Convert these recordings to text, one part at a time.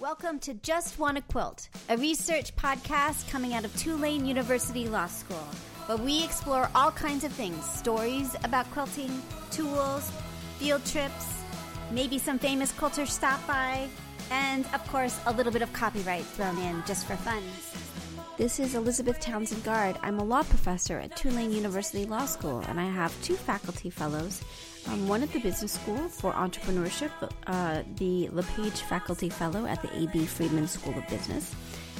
Welcome to Just Wanna Quilt, a research podcast coming out of Tulane University Law School, where we explore all kinds of things stories about quilting, tools, field trips, maybe some famous quilters stop by, and of course, a little bit of copyright thrown in just for fun. This is Elizabeth Townsend Gard. I'm a law professor at Tulane University Law School, and I have two faculty fellows. Um, one at the Business School for Entrepreneurship, uh, the LePage Faculty Fellow at the A.B. Freeman School of Business,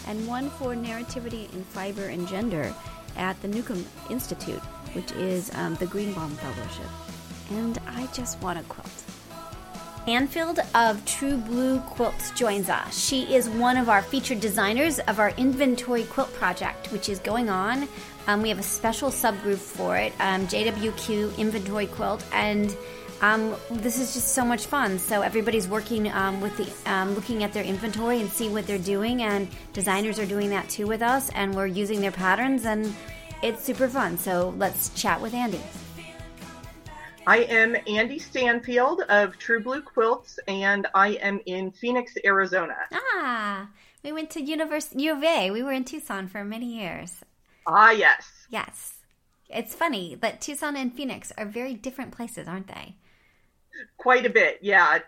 and one for Narrativity in Fiber and Gender at the Newcomb Institute, which is um, the Greenbaum Fellowship. And I just want to quilt. Stanfield of True Blue Quilts joins us. She is one of our featured designers of our inventory quilt project, which is going on. Um, we have a special subgroup for it, um, JWQ Inventory Quilt, and um, this is just so much fun. So everybody's working um, with the, um, looking at their inventory and see what they're doing, and designers are doing that too with us, and we're using their patterns, and it's super fun. So let's chat with Andi. I am Andi Stanfield of True Blue Quilts, and I am in Phoenix, Arizona. Ah, we went to University U of A. We were in Tucson for many years. Ah, yes. Yes. It's funny but Tucson and Phoenix are very different places, aren't they? Quite a bit, yeah.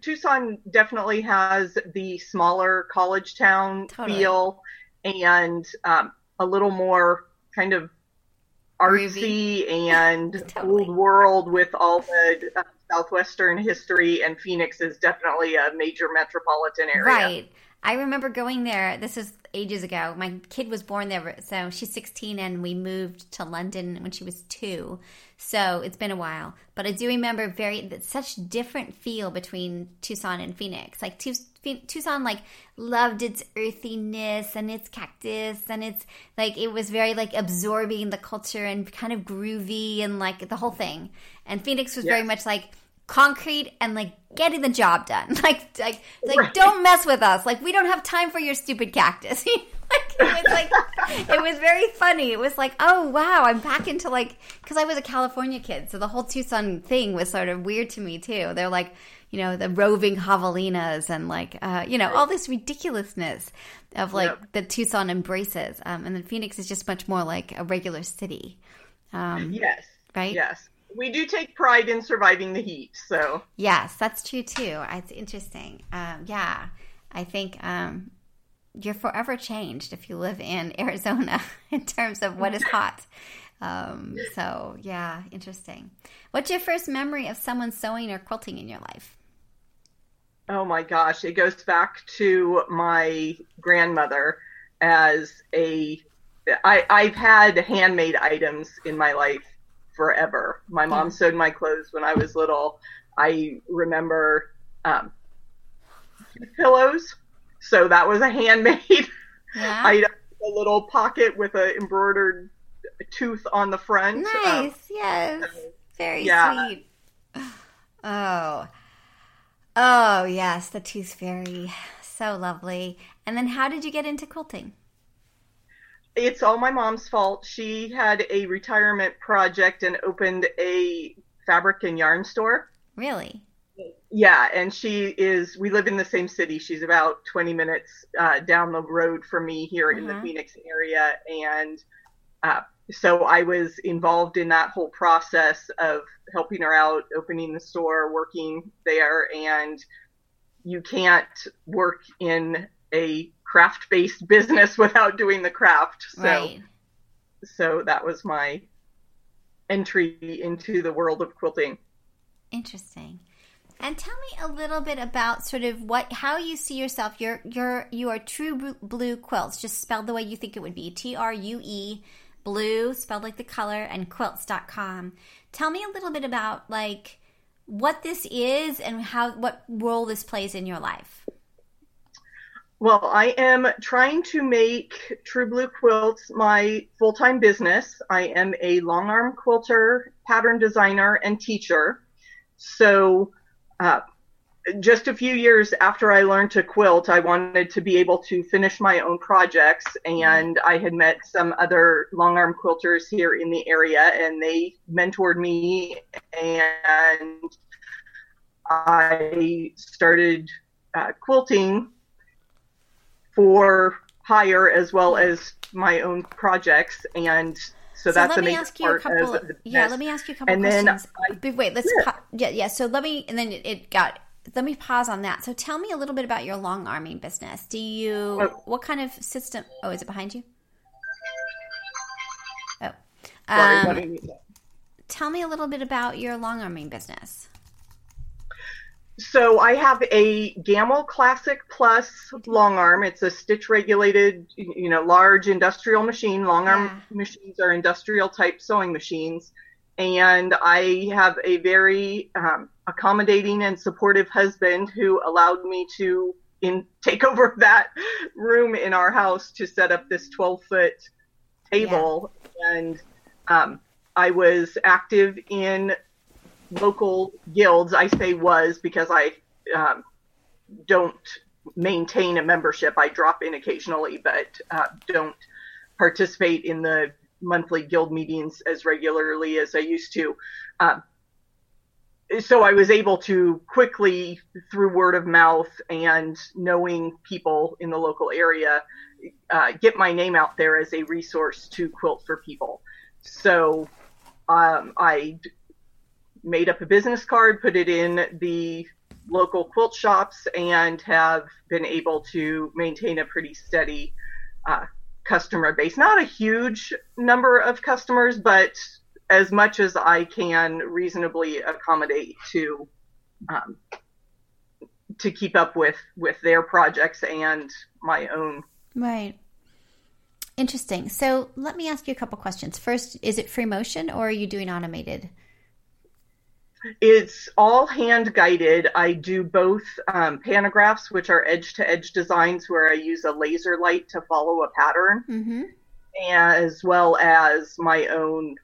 Tucson definitely has the smaller college town totally. feel and um, a little more kind of artsy and totally. old world with all the uh, southwestern history and phoenix is definitely a major metropolitan area right i remember going there this is ages ago my kid was born there so she's 16 and we moved to london when she was two so it's been a while but i do remember very such different feel between tucson and phoenix like Tucson like loved its earthiness and its cactus and it's like it was very like absorbing the culture and kind of groovy and like the whole thing. And Phoenix was yes. very much like concrete and like getting the job done. Like like like right. don't mess with us. Like we don't have time for your stupid cactus. like it was like it was very funny. It was like, "Oh, wow, I'm back into like cuz I was a California kid, so the whole Tucson thing was sort of weird to me too. They're like you know, the roving javelinas and like, uh, you know, all this ridiculousness of like yep. the Tucson embraces. Um, and then Phoenix is just much more like a regular city. Um, yes. Right? Yes. We do take pride in surviving the heat. So, yes, that's true too. It's interesting. Um, yeah. I think um, you're forever changed if you live in Arizona in terms of what is hot. Um, so yeah, interesting. What's your first memory of someone sewing or quilting in your life? Oh my gosh, it goes back to my grandmother as a I, I've had handmade items in my life forever. My mom sewed my clothes when I was little. I remember um, pillows, so that was a handmade yeah. item. A little pocket with an embroidered tooth on the front. Nice, um, yes, very yeah. sweet. Oh, Oh, yes, the tooth fairy. So lovely. And then how did you get into quilting? It's all my mom's fault. She had a retirement project and opened a fabric and yarn store. Really? Yeah, and she is. We live in the same city. She's about 20 minutes uh, down the road from me here uh-huh. in the uh-huh. Phoenix area, and uh, so I was involved in that whole process of helping her out, opening the store, working there, and you can't work in a craft based business without doing the craft. So right. so that was my entry into the world of quilting. Interesting. And tell me a little bit about sort of what how you see yourself. You're you're you are true blue quilts, just spelled the way you think it would be. T R U E blue, spelled like the color, and quilts.com. Tell me a little bit about like what this is and how what role this plays in your life. Well, I am trying to make True Blue Quilts my full time business. I am a long arm quilter, pattern designer, and teacher. So, uh, just a few years after I learned to quilt, I wanted to be able to finish my own projects. And I had met some other long arm quilters here in the area, and they mentored me. And I started uh, quilting for hire as well as my own projects and so, so that's let me ask you a couple. yeah, let me ask you a couple and questions. Then I, Wait, let's yeah. Pa- yeah, yeah. So let me, and then it, it, got. Let me pause on that. So tell me a little bit about your long arming business. Do you? Oh. What kind of system? Oh, is it behind you? Oh, um, tell me a little bit about your long arming business. So I have a Gammill Classic Plus long arm. It's a stitch regulated, you know, large industrial machine. Long arm yeah. machines are industrial type sewing machines. And I have a very um, accommodating and supportive husband who allowed me to in take over that room in our house to set up this 12 foot table. Yeah. And um, I was active in local guilds. I say was because I um, don't maintain a membership. I drop in occasionally, but uh, don't participate in the monthly guild meetings as regularly as I used to. Uh, so I was able to quickly, through word of mouth and knowing people in the local area, uh, get my name out there as a resource to quilt for people. So um, I made up a business card, put it in the local quilt shops, and have been able to maintain a pretty steady uh, customer base. Not a huge number of customers, but as much as I can reasonably accommodate to um, to keep up with with their projects and my own. Right. Interesting. So let me ask you a couple questions. First, is it free motion or are you doing automated? It's all hand guided. I do both um, pantographs, which are edge to edge designs where I use a laser light to follow a pattern, mm-hmm. as well as my own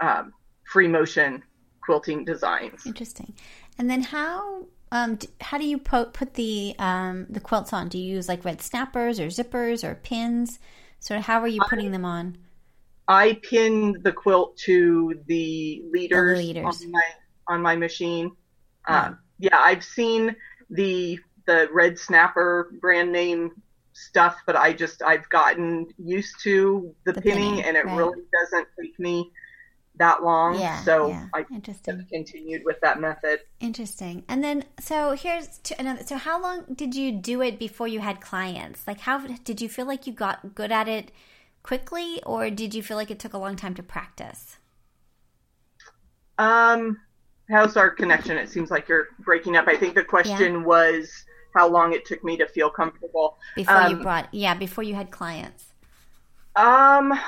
um, free motion quilting designs. Interesting. And then how um, how do you put put the um, the quilts on? Do you use like red snappers or zippers or pins? Sort of how are you putting I, them on? I pin the quilt to the leaders, the leaders. on my on my machine. Uh, yeah, I've seen the the red snapper brand name stuff, but I just I've gotten used to the, the pinning, pinning, and it right. really doesn't take me that long. Yeah, so yeah. I Interesting. continued with that method. Interesting. And then so here's to another. So how long did you do it before you had clients? Like how did you feel like you got good at it quickly, or did you feel like it took a long time to practice? Um, how's our connection? It seems like you're breaking up. I think the question yeah. was how long it took me to feel comfortable before um, you brought yeah before you had clients. Um,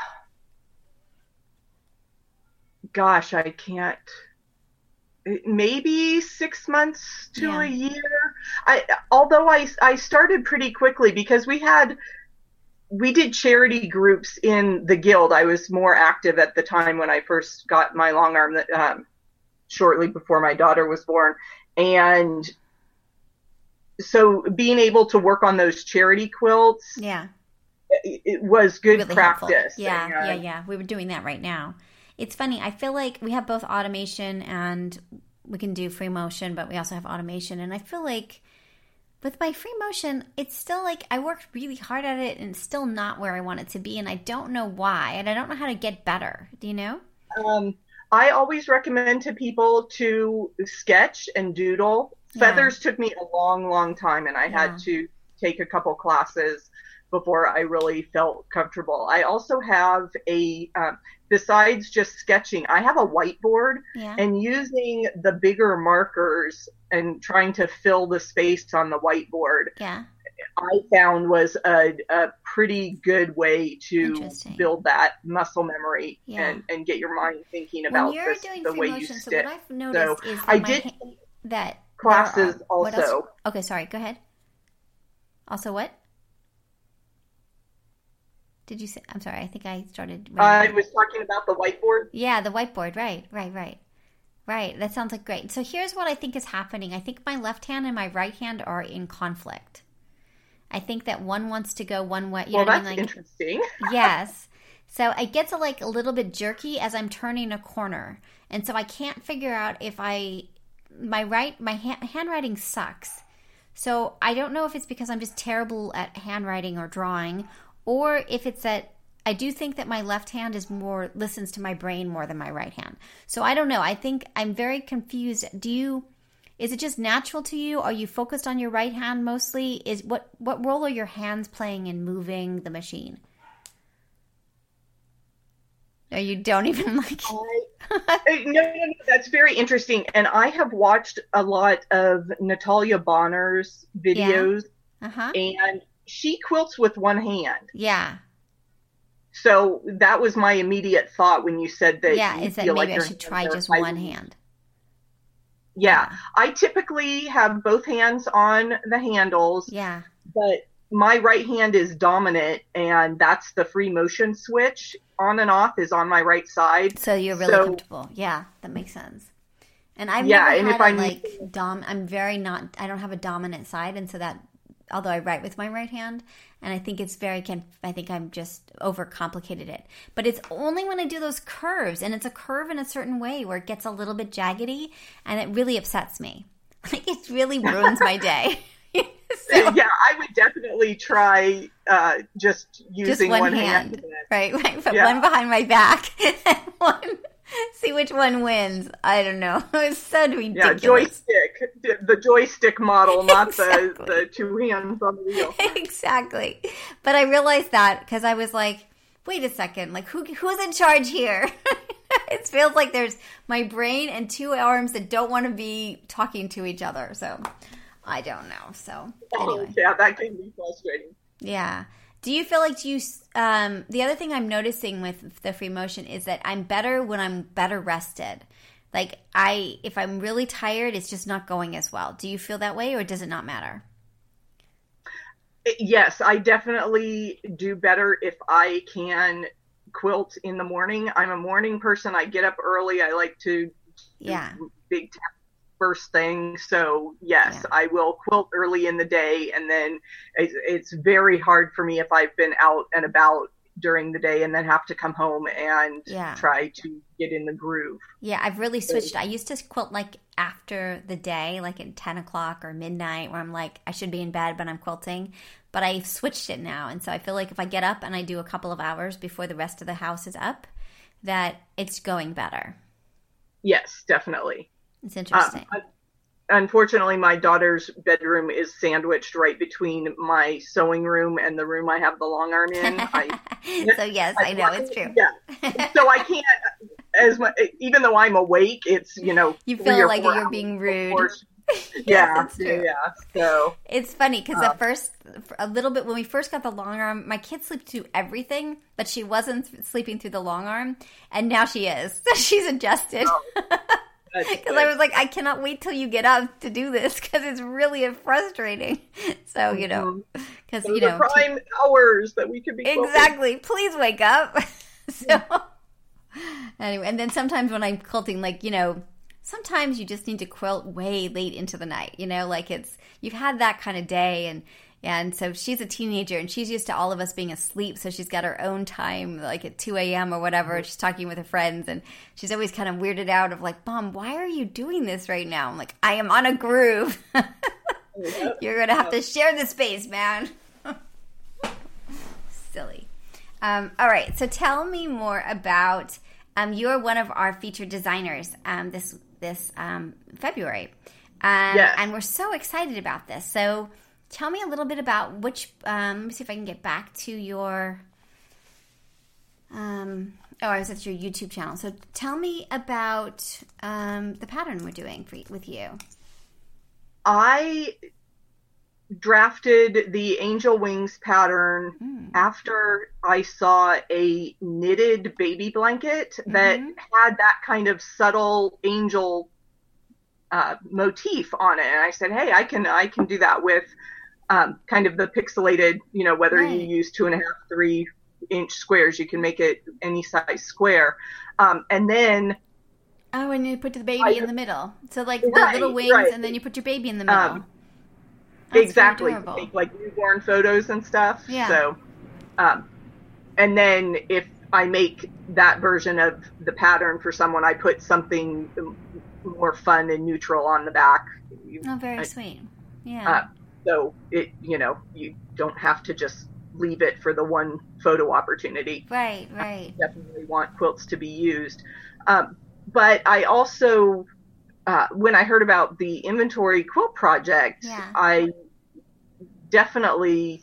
gosh, I can't. Maybe six months to yeah. a year. I although I I started pretty quickly because we had we did charity groups in the guild. I was more active at the time when I first got my long arm um, shortly before my daughter was born. And so being able to work on those charity quilts. Yeah. It, it was good really practice. Helpful. Yeah, and, yeah, yeah. We were doing that right now. It's funny. I feel like we have both automation and we can do free motion, but we also have automation. And I feel like with my free motion, it's still like I worked really hard at it and it's still not where I want it to be. And I don't know why. And I don't know how to get better. Do you know? Um, I always recommend to people to sketch and doodle. Yeah. Feathers took me a long, long time, and I yeah. had to take a couple classes before I really felt comfortable. I also have a, um, besides just sketching, I have a whiteboard yeah. and using the bigger markers and trying to fill the space on the whiteboard. Yeah. I found was a, a pretty good way to build that muscle memory yeah. and, and get your mind thinking about this, the way motion, you. So what I've noticed so is that I did that classes are, also. Okay, sorry. Go ahead. Also, what? Did you say? I'm sorry. I think I started. I was talking about the whiteboard. Yeah, the whiteboard. Right, right, right. Right. That sounds like great. So here's what I think is happening. I think my left hand and my right hand are in conflict. I think that one wants to go one way. You well, know that's I mean? like, interesting. yes. So it gets a, like a little bit jerky as I'm turning a corner, and so I can't figure out if I my right my hand, handwriting sucks. So I don't know if it's because I'm just terrible at handwriting or drawing, or if it's that I do think that my left hand is more listens to my brain more than my right hand. So I don't know. I think I'm very confused. Do you is it just natural to you? Are you focused on your right hand mostly? Is what what role are your hands playing in moving the machine? No, you don't even like. I, no, no, no, that's very interesting. And I have watched a lot of Natalia Bonner's videos, yeah. uh-huh. and she quilts with one hand. Yeah. So that was my immediate thought when you said that. Yeah, is that maybe like I should try just one hand. Yeah, I typically have both hands on the handles. Yeah. But my right hand is dominant, and that's the free motion switch on and off is on my right side. So you're really so, comfortable. Yeah, that makes sense. And I've yeah, never and had if a, I'm like dom. I'm very not. I don't have a dominant side, and so that although I write with my right hand, and I think it's very. I think I'm just overcomplicated it. But it's only when I do those curves, and it's a curve in a certain way where it gets a little bit jaggedy, and it really upsets me. Like it really ruins my day. so, yeah, I would definitely try uh, just using just one, one hand. hand. Right, right. Put yeah. one behind my back and one see which one wins. I don't know. It's so ridiculous. Yeah, joystick, the joystick model, not exactly. the the two hands on the wheel. exactly. But I realized that because I was like, wait a second, like who who's in charge here? it feels like there's my brain and two arms that don't want to be talking to each other. So I don't know. So oh, anyway. yeah, that can be frustrating. Yeah. Do you feel like you? Um, the other thing I'm noticing with the free motion is that I'm better when I'm better rested. Like I, if I'm really tired, it's just not going as well. Do you feel that way, or does it not matter? Yes, I definitely do better if I can quilt in the morning. I'm a morning person. I get up early. I like to yeah big first thing. So yes, yeah. I will quilt early in the day, and then it's, it's very hard for me if I've been out and about during the day and then have to come home and yeah. try to get in the groove. Yeah, I've really switched. I used to quilt like after the day, like at 10 o'clock or midnight, where I'm like, I should be in bed, but I'm quilting. But I've switched it now. And so I feel like if I get up and I do a couple of hours before the rest of the house is up, that it's going better. Yes, definitely. It's interesting. Uh, unfortunately, my daughter's bedroom is sandwiched right between my sewing room and the room I have the long arm in. I, so yes, I, I know it's true. Yeah. So I can't, as my, even though I'm awake, it's you know you feel like you're being rude. yeah, yeah. So it's funny because um, at first, a little bit when we first got the long arm, my kid slept through everything, but she wasn't sleeping through the long arm, and now she is. She's adjusted. Oh. Because I was like, I cannot wait till you get up to do this because it's really frustrating. So you know, because mm-hmm. you know, prime t- hours that we could be exactly. Please wake up. so anyway, and then sometimes when I'm quilting, like you know, sometimes you just need to quilt way late into the night. You know, like it's you've had that kind of day and and so she's a teenager and she's used to all of us being asleep. So she's got her own time, like at 2 a.m. or whatever. She's talking with her friends and she's always kind of weirded out of like, Mom, why are you doing this right now? I'm like, I am on a groove. You're going to have to share the space, man. Silly. Um, all right. So tell me more about, um, you're one of our featured designers um, this, this um, February. Um, yes. And we're so excited about this. So, tell me a little bit about which. Um, let me see if I can get back to your. Um, oh, I was at your YouTube channel. So tell me about um, the pattern we're doing for, with you. I drafted the angel wings pattern mm. after I saw a knitted baby blanket that mm-hmm. had that kind of subtle angel uh, motif on it, and I said, "Hey, I can I can do that with um, kind of the pixelated, you know, whether right. you use two and a half, three inch squares. You can make it any size square. Um, and then Oh, and you put the baby I- in the middle. So like the little wings, right. and then you put your baby in the middle. Um, exactly take like newborn photos and stuff. Yeah. So, um, and then if I make that version of the pattern for someone, I put something more fun and neutral on the back. Oh, very I- sweet. Yeah. Uh, so it, you know, you don't have to just leave it for the one photo opportunity. right, right. Definitely want quilts to be used. Um, but I also, uh, when I heard about the inventory quilt project, Yeah. I definitely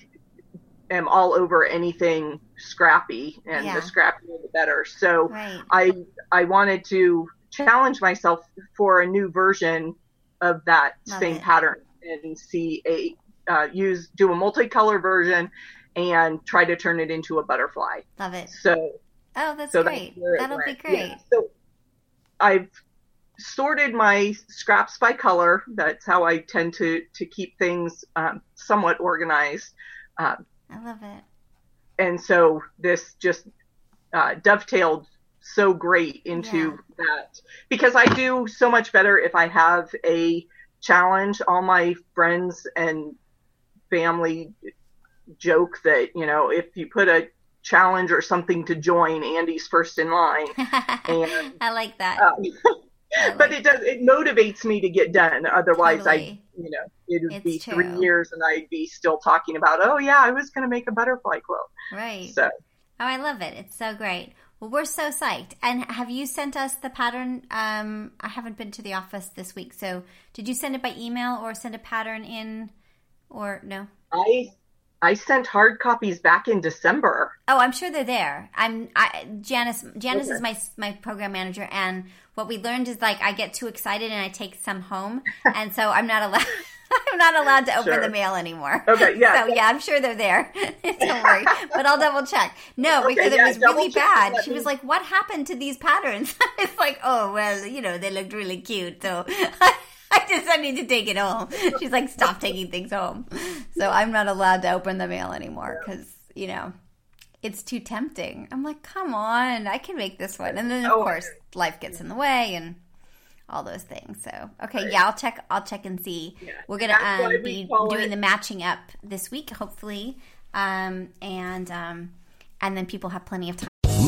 am all over anything scrappy, and Yeah. the scrappier the better. So Right. I I wanted to challenge myself for a new version of that Love same it. pattern and see a uh, use do a multicolor version and try to turn it into a butterfly. Love it. So Oh, that's so great. that's That'll be great. Yeah. So I've sorted my scraps by color. That's how I tend to to keep things um, somewhat organized. Um, I love it. and so this just uh, dovetailed so great into that because I do so much better if I have a challenge. All my friends and family joke that you know if you put a challenge or something to join, Andi's first in line. And, I like that. Um, but it does it motivates me to get done. Otherwise, I you know it would It's be true. three years and I'd be still talking about oh yeah I was going to make a butterfly quilt. Right. So. Oh, I love it. It's so great. Well, we're so psyched. And have you sent us the pattern? Um, I haven't been to the office this week, so did you send it by email or send a pattern in, or no? I I sent hard copies back in December. Oh, I'm sure they're there. I'm I, Janice. Janice is my my program manager, and what we learned is like I get too excited and I take some home, and so I'm not allowed. I'm not allowed to open Sure. the mail anymore. Okay, yeah. So yeah, I'm sure they're there. Don't worry, but I'll double check. No, Okay, because it was really bad. She was like, "What happened to these patterns?" it's like, "Oh well, you know, they looked really cute, so." I just I need to take it home. She's like, stop taking things home. So I'm not allowed to open the mail anymore because you know it's too tempting. I'm like, come on, I can make this one. And then of Oh. course life gets in the way and all those things. So okay, yeah, I'll check. I'll check and see. We're gonna um, be doing it- the matching up this week, hopefully, um, and um, and then people have plenty of time.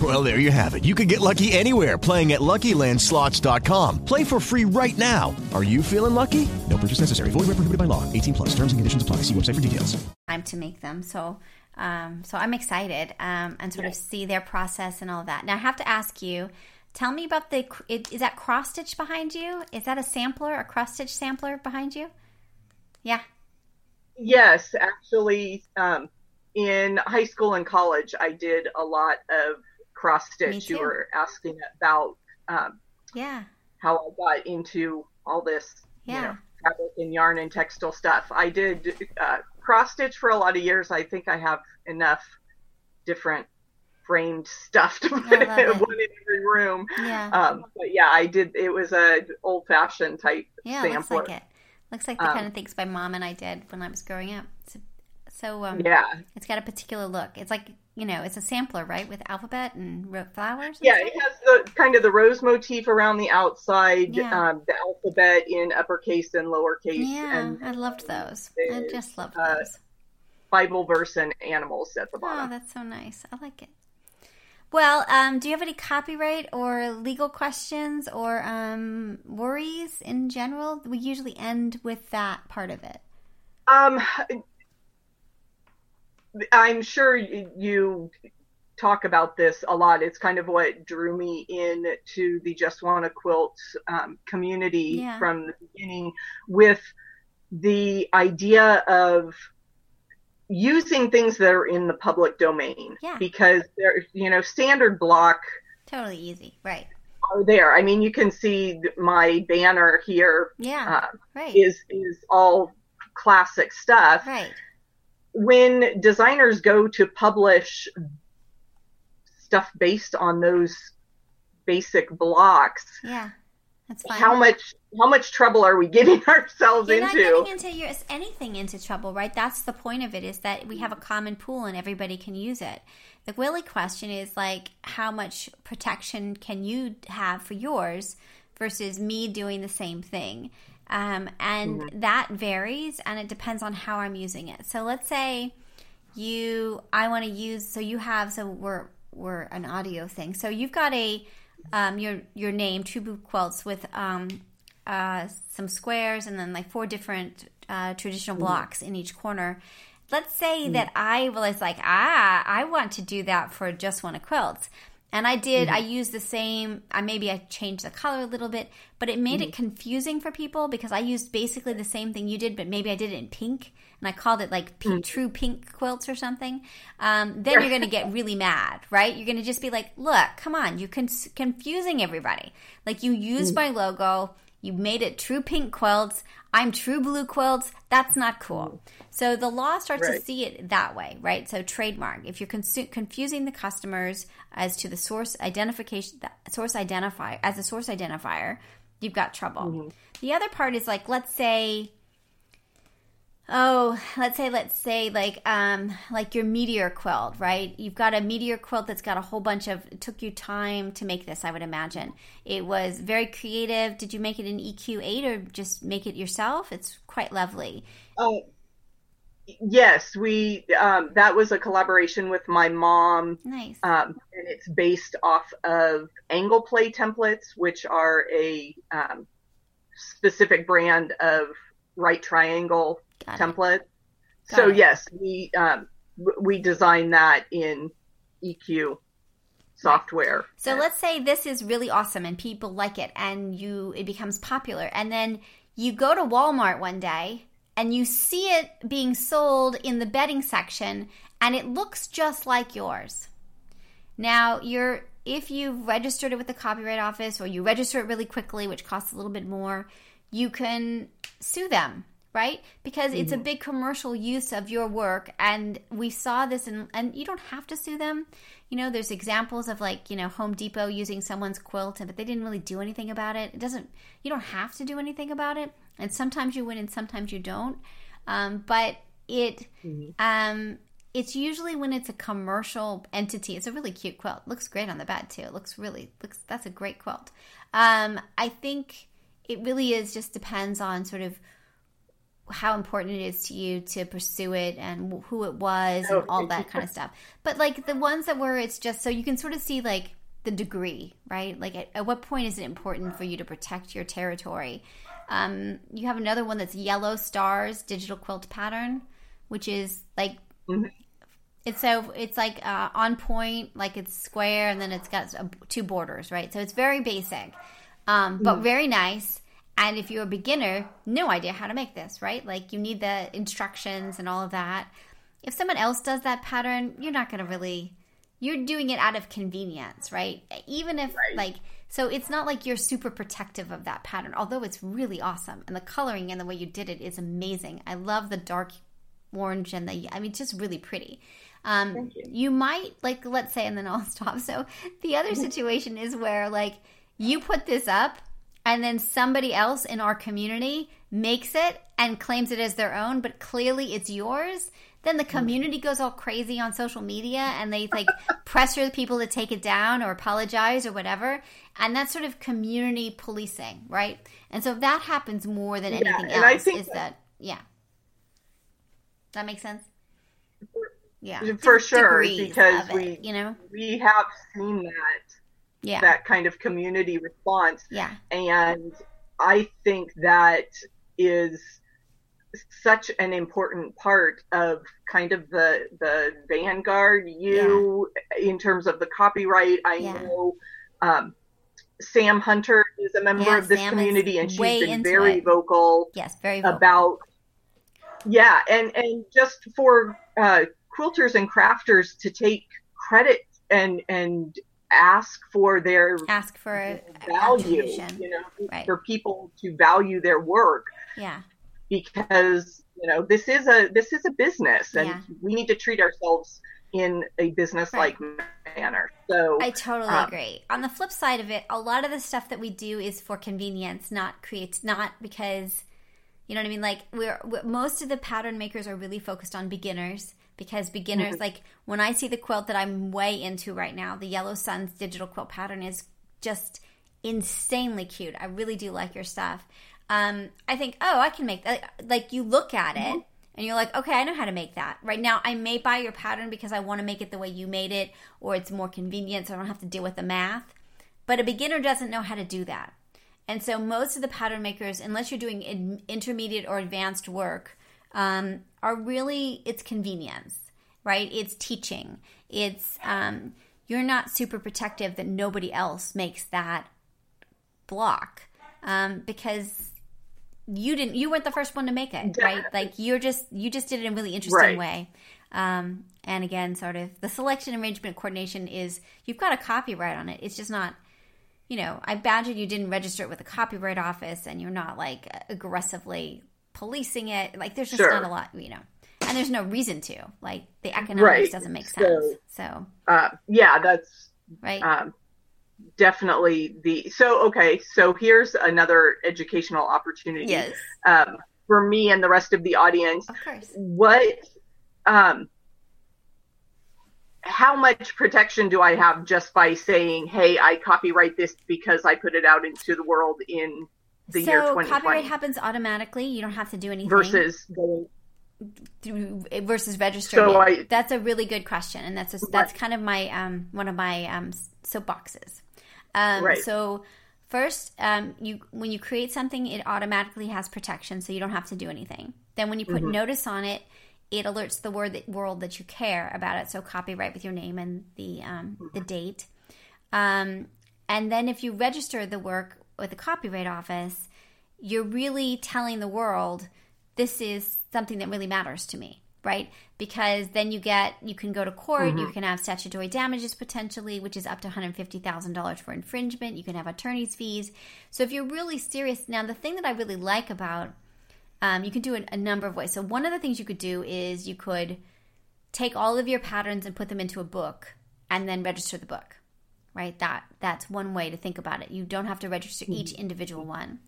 Well, there you have it. You can get lucky anywhere playing at LuckyLandSlots.com. Play for free right now. Are you feeling lucky? No purchase necessary. Void where prohibited by law. 18 plus. Terms and conditions apply. See website for details. time to make them. So, um, so I'm excited um, and sort of see their process and all that. Now, I have to ask you. Tell me about the. Is that cross stitch behind you? Is that a sampler, a cross stitch sampler behind you? Yeah. Yes, actually, um, in high school and college, I did a lot of cross stitch. You were asking about um, Yeah. how I got into all this, Yeah. you know, fabric and yarn and textile stuff. I did uh, cross stitch for a lot of years. I think I have enough different framed stuff to put I love it. one in every room. Yeah. Um, but yeah, I did. It was a old fashioned type Yeah, sampler. looks like it. Looks like the Um, kind of things my mom and I did when I was growing up. So, so um, Yeah. it's got a particular look. It's like you know, it's a sampler, right, with alphabet and flowers. and Yeah, stuff? it has the kind of the rose motif around the outside, Yeah. um, the alphabet in uppercase and lowercase, Yeah, and I loved those. I just loved uh, those. Bible verse and animals at the bottom. Oh, that's so nice. I like it. Well, um, do you have any copyright or legal questions or um, worries in general? We usually end with that part of it. Um, I'm sure you talk about this a lot. It's kind of what drew me in to the Just Wanna Quilt um, community Yeah. from the beginning with the idea of using things that are in the public domain Yeah. because they're you know standard block Totally easy, right? are there i mean you can see my banner here Yeah, uh, right. is is all classic stuff. Right. When designers go to publish stuff based on those basic blocks, Yeah. That's fine. how much how much trouble are we getting ourselves You're not into? getting into your, anything into trouble, right? That's the point of it is that we have a common pool and everybody can use it. The really question is like how much protection can you have for yours versus me doing the same thing? Um, and Mm-hmm. that varies and it depends on how I'm using it. So let's say you I want to use so you have so we're we're an audio thing. So you've got a um, your your name True Blue Quilts with um, uh, some squares and then like four different uh, traditional Mm-hmm. blocks in each corner. Let's say that I was like, ah, I want to do that for just one of quilts. And I did, Mm-hmm. I used the same, I maybe I changed the color a little bit, but it made it Mm-hmm. confusing for people because I used basically the same thing you did, but maybe I did it in pink and I called it like Mm. pink, true pink quilts or something. Um, then you're going to get really mad, right? You're going to just be like, look, come on, you're con- confusing everybody. Like you used my logo, you made it true pink quilts. I'm true blue quilts. That's not cool. So the law starts to see it that way, right? So trademark. If you're consu- confusing the customers as to the source identification, the source identifier as a source identifier, you've got trouble. Mm-hmm. The other part is like, let's say Oh, let's say let's say like um like your meteor quilt, right? You've got a meteor quilt that's got a whole bunch of it took you time to make this, I would imagine. It was very creative. Did you make it in EQ8 or just make it yourself? It's quite lovely. Oh, yes, we um, that was a collaboration with my mom, Nice. um, and it's based off of angle play templates, which are a um, specific brand of right triangle Got template. Got so it. yes, we um, we designed that in EQ software. So let's say this is really awesome and people like it and you it becomes popular and then you go to Walmart one day and you see it being sold in the bedding section and it looks just like yours. Now, you're if you've registered it with the copyright office or you register it really quickly, which costs a little bit more, you can sue them, right? Because it's a big commercial use of your work and we saw this in and you don't have to sue them. You know, there's examples of like, you know, Home Depot using someone's quilt but they didn't really do anything about it. It doesn't you don't have to do anything about it. And sometimes you win and sometimes you don't. Um, but it um it's usually when it's a commercial entity. It's a really cute quilt. Looks great on the bed too. It looks really looks that's a great quilt. Um, I think it really is just depends on sort of how important it is to you to pursue it and who it was and all that kind of stuff. But like the ones that were it's just so you can sort of see like the degree, right? Like at, at what point is it important for you to protect your territory? Um, you have another one that's yellow stars digital quilt pattern, which is like it's so it's like uh, on point, like it's square, and then it's got uh, two borders, right? So it's very basic, um, but very nice. And if you're a beginner, no idea how to make this, right? Like you need the instructions and all of that. If someone else does that pattern, you're not going to really. You're doing it out of convenience, right? Even if like so it's not like you're super protective of that pattern, although it's really awesome and the coloring and the way you did it is amazing. I love the dark orange and the I mean it's just really pretty. Um you. might like let's say and then I'll stop. So the other situation is where like you put this up and then somebody else in our community makes it and claims it as their own, but clearly it's yours. Then the community goes all crazy on social media and they like pressure the people to take it down or apologize or whatever. And that's sort of community policing, right? And so that happens more than anything I else. is that yeah? That makes sense. Yeah, for sure because we you know we have seen that yeah that kind of community response yeah and i think that is such an important part of kind of the the vanguard you in terms of the copyright i Yeah. know um, sam hunter is a member Yeah, of this Sam community and she's been very it. vocal yes very vocal. about yeah and and just for uh, quilters and crafters to take credit and and ask for their ask for value you know Right. for people to value their work yeah because you know this is a this is a business and Yeah. we need to treat ourselves in a business like manner. So I totally um, agree. On the flip side of it, a lot of the stuff that we do is for convenience, not creates, not because, you know what I mean. Like we're, we most of the pattern makers are really focused on beginners because beginners, Mhm. like when I see the quilt that I'm way into right now, the Yellow Suns digital quilt pattern is just insanely cute. I really do like your stuff. Um, I think, oh, I can make that. Like you look at it and you're like, okay, I know how to make that. Right now, I may buy your pattern because I want to make it the way you made it, or it's more convenient so I don't have to deal with the math. But a beginner doesn't know how to do that. And so most of the pattern makers, unless you're doing in, intermediate or advanced work, um, are really it's convenience, right? It's teaching. It's um, you're not super protective that nobody else makes that block um, because you didn't you weren't the first one to make it right like you're just you just did it in a really interesting Right. way um, and again sort of the selection arrangement coordination is you've got a copyright on it it's just not you know i imagine you didn't register it with the copyright office and you're not like aggressively policing it like there's just Sure. not a lot you know and there's no reason to like the economics Right. doesn't make So- sense so uh, yeah, that's right um, definitely the so okay. So here's another educational opportunity. Yes. Um, for me and the rest of the audience. Of course. What um how much protection do I have just by saying, "Hey, I copyright this because I put it out into the world in the so year 2020"? copyright happens automatically you don't have to do anything versus going through versus registering. So. I- that's a really good question, and that's a, that's kind of my um, one of my um, soapboxes. Um, Right. So first, um, you when you create something, it automatically has protection, so you don't have to do anything. Then when you put Mhm. notice on it, it alerts the word that, world that you care about it. So copyright with your name and the um, the date. Um, and then if you register the work with the copyright office, you're really telling the world this is something that really matters to me, right? Because then you get you can go to court, you Mhm. can have statutory damages potentially, which is up to $150,000 for infringement. You can have attorney's fees. So if you're really serious, now the thing that I really like about um, you can do it a number of ways. So one of the things you could do is you could take all of your patterns and put them into a book and then register the book right? That that's one way to think about it. You don't have to register each individual one.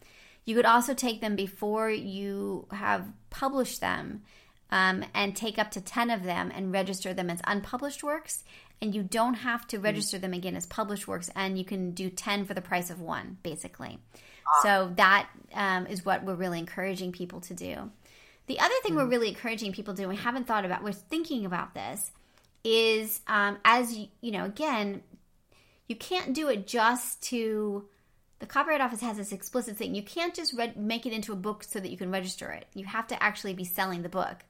You could also take them before you have published them um, and take up to 10 of them and register them as unpublished works. And you don't have to register them again as published works and you can do 10 for the price of one basically. So that um, is what we're really encouraging people to do. The other thing we're really encouraging people to do, we haven't thought about, we're thinking about this, is um, as you, you know, again, you can't do it just to. The Copyright Office has this explicit thing. You can't just re- make it into a book so that you can register it. You have to actually be selling the book.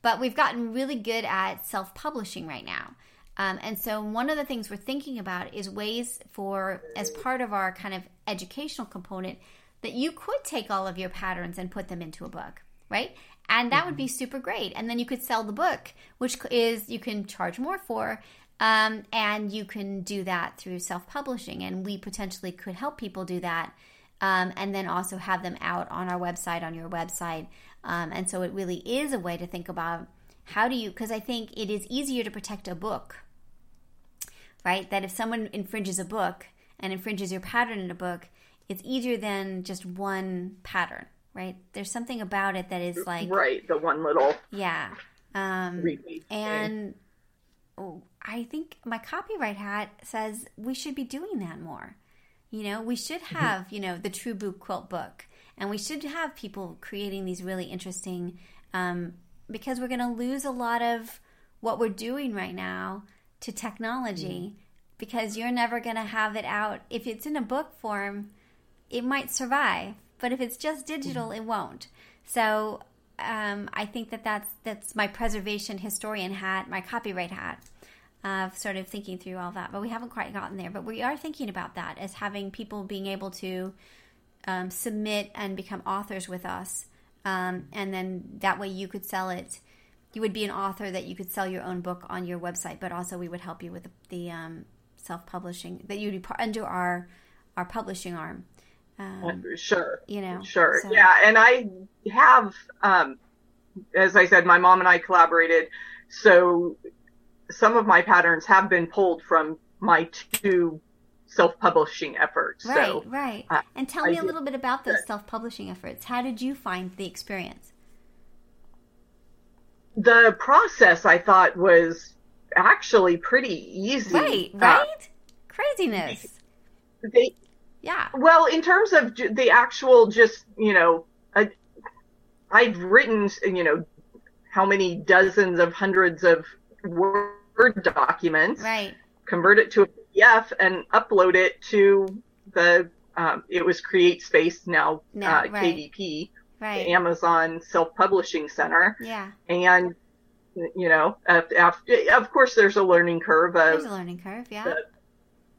But we've gotten really good at self publishing right now. Um, and so, one of the things we're thinking about is ways for, as part of our kind of educational component, that you could take all of your patterns and put them into a book, right? And that would be super great. And then you could sell the book, which is you can charge more for. Um, and you can do that through self publishing. And we potentially could help people do that. Um, and then also have them out on our website, on your website. Um, and so it really is a way to think about how do you, because I think it is easier to protect a book, right? That if someone infringes a book and infringes your pattern in a book, it's easier than just one pattern, right? There's something about it that is like, right, the one little yeah. Um, and oh, I think my copyright hat says we should be doing that more. You know, we should have, you know, the True Blue Quilt book, and we should have people creating these really interesting, um, because we're going to lose a lot of what we're doing right now to technology, because you're never going to have it out. If it's in a book form, it might survive, but if it's just digital, it won't. So um, I think that that's that's my preservation historian hat, my copyright hat, of sort of thinking through all that. But we haven't quite gotten there. But we are thinking about that as having people being able to um, submit and become authors with us, um, and then that way you could sell it. You would be an author that you could sell your own book on your website, but also we would help you with the, the um, self publishing that you'd be part, under our our publishing arm. Um, sure. You know. Sure. so- Yeah, and I have, um, as I said, my mom and I collaborated, so some of my patterns have been pulled from my two self-publishing efforts. Right, so, right. uh, and tell I me a did- little bit about those self-publishing efforts. How did you find the experience? the process I thought was actually pretty easy. Right, Uh, right? Craziness. they, Yeah. Well, in terms of the actual, just you know, I, I've written, you know, how many dozens of hundreds of Word documents, Right. convert it to a PDF, and upload it to the. Um, it was Create Space now, No, uh, right. KDP, Right. the Amazon Self Publishing Center, Yeah. and you know, af- af- of course, there's a learning curve of There's a learning curve. Yeah.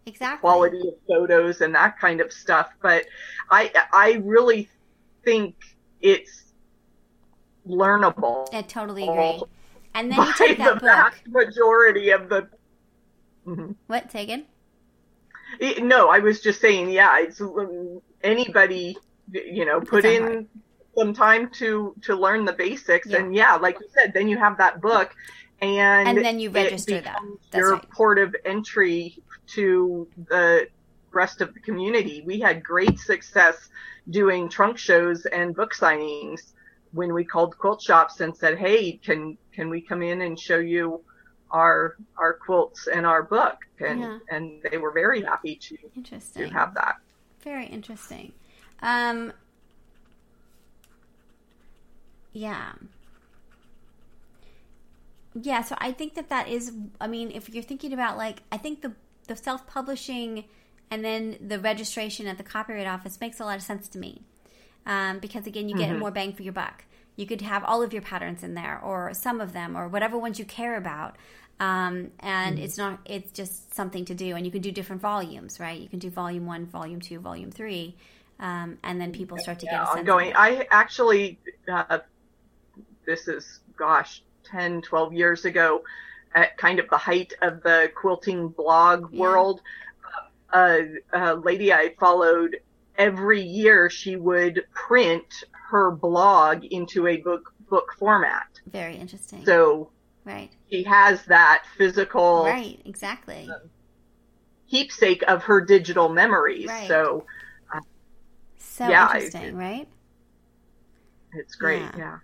Exactly. quality of photos and that kind of stuff. But I I really think it's learnable. I totally agree. And then you take the book. vast majority of the. Mhm. What, Tegan? It- no, I was just saying, yeah, it's um, anybody, you know, put in some time to to learn the basics, Yeah. and yeah, like you said, then you have that book, and And then you register that. That's your right. port of entry to the rest of the community. We had great success doing trunk shows and book signings when we called quilt shops and said, "Hey, can can we come in and show you our our quilts and our book?" And Yeah. and they were very happy to Interesting. to have that. Very interesting. Um, yeah. Yeah, so I think that that is, I mean, if you're thinking about like, I think the, the self publishing and then the registration at the Copyright Office makes a lot of sense to me. Um, because again, you get Mhm. more bang for your buck. You could have all of your patterns in there, or some of them, or whatever ones you care about. Um, and Mhm. it's not, it's just something to do. And you can do different volumes, right? You can do volume one, volume two, volume three. Um, and then people start to get sense. of ongoing. I actually, uh, this is, gosh, 10, 12 years ago, at kind of the height of the quilting blog world, uh, a lady I followed every year, she would print her blog into a book book format. Very interesting. So right, she has that physical right, exactly. Um, keepsake of her digital memories. Right. So So yeah, interesting, right? it's great. Yeah. yeah.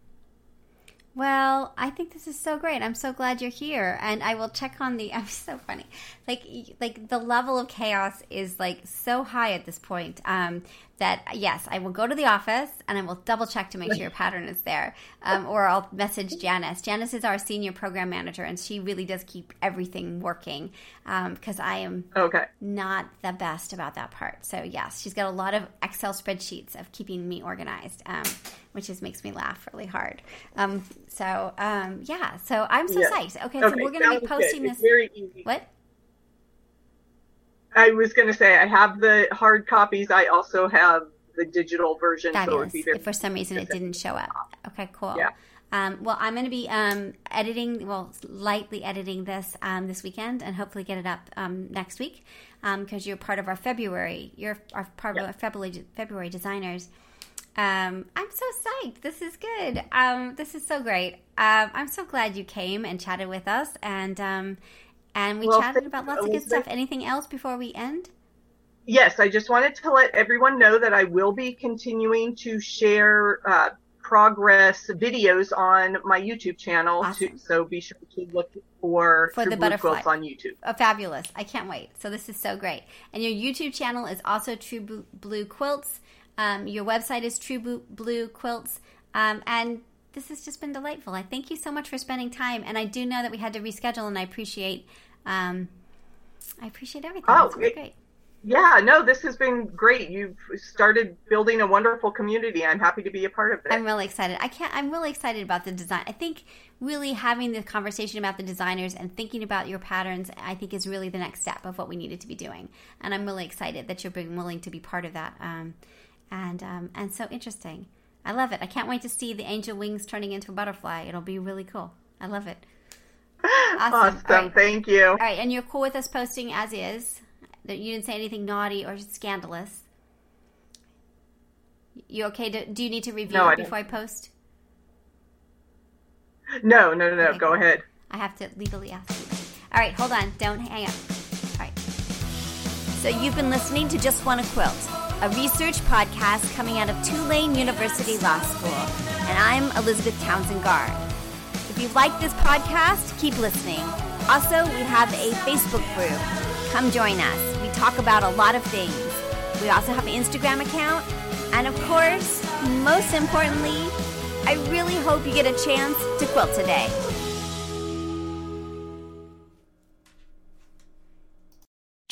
Well, I think this is so great. I'm so glad you're here, and I will check on the. I'm so funny. Like, like the level of chaos is like so high at this point um, that yes, I will go to the office and I will double check to make sure your pattern is there, um, or I'll message Janice. Janice is our senior program manager, and she really does keep everything working because I am Okay. not the best about that part. So yes, she's got a lot of Excel spreadsheets of keeping me organized, um, which just makes me laugh really hard. Um, so um, yeah, so I'm so Yeah. psyched. Okay, so we're going to be good. posting It's this. very easy. What? I was going to say I have the hard copies. I also have the digital version. So would be very if for some reason it didn't show up. Okay, cool. Yeah. Um, well, I'm going to be um, editing, well, lightly editing this um, this weekend, and hopefully get it up um, next week because you're part of our February. You're our part of our February February designers. Um, I'm so psyched. This is good. Um, this is so great. Um, I'm so glad you came and chatted with us, and um, and we Well, chatted about lots of good stuff. Anything else before we end? Yes, I just wanted to let everyone know that I will be continuing to share uh, progress videos on my YouTube channel. To, so be sure to look for, for the Blue butterfly Quilts on YouTube. Oh, fabulous! I can't wait. So this is so great. And your YouTube channel is also True Blue Quilts. Um, your website is True Blue- Quilts. Um, and this has just been delightful. I thank you so much for spending time. And I do know that we had to reschedule, and I appreciate. Um, I appreciate everything. Oh, It's really it- great. Yeah, no, this has been great. You've started building a wonderful community. I'm happy to be a part of it. I'm really excited. I can't. I'm really excited about the design. I think really having the conversation about the designers and thinking about your patterns, I think is really the next step of what we needed to be doing. And I'm really excited that you're being willing to be part of that. Um, and um, and so interesting. I love it. I can't wait to see the angel wings turning into a butterfly. It'll be really cool. I love it. Awesome. Awesome. Right. Thank you. All right, and you're cool with us posting as is. That you didn't say anything naughty or scandalous. You okay? To, do you need to review No, I it don't. before I post? No, no, no, no. Go ahead. I have to legally ask you. All right, hold on. Don't hang up. All right. So you've been listening to Just Wanna Quilt, a research podcast coming out of Tulane University Law School. And I'm Elizabeth Townsend Gard. If you like this podcast, keep listening. Also, we have a Facebook group. Come join us. We talk about a lot of things. We also have an Instagram account. And of course, most importantly, I really hope you get a chance to quilt today.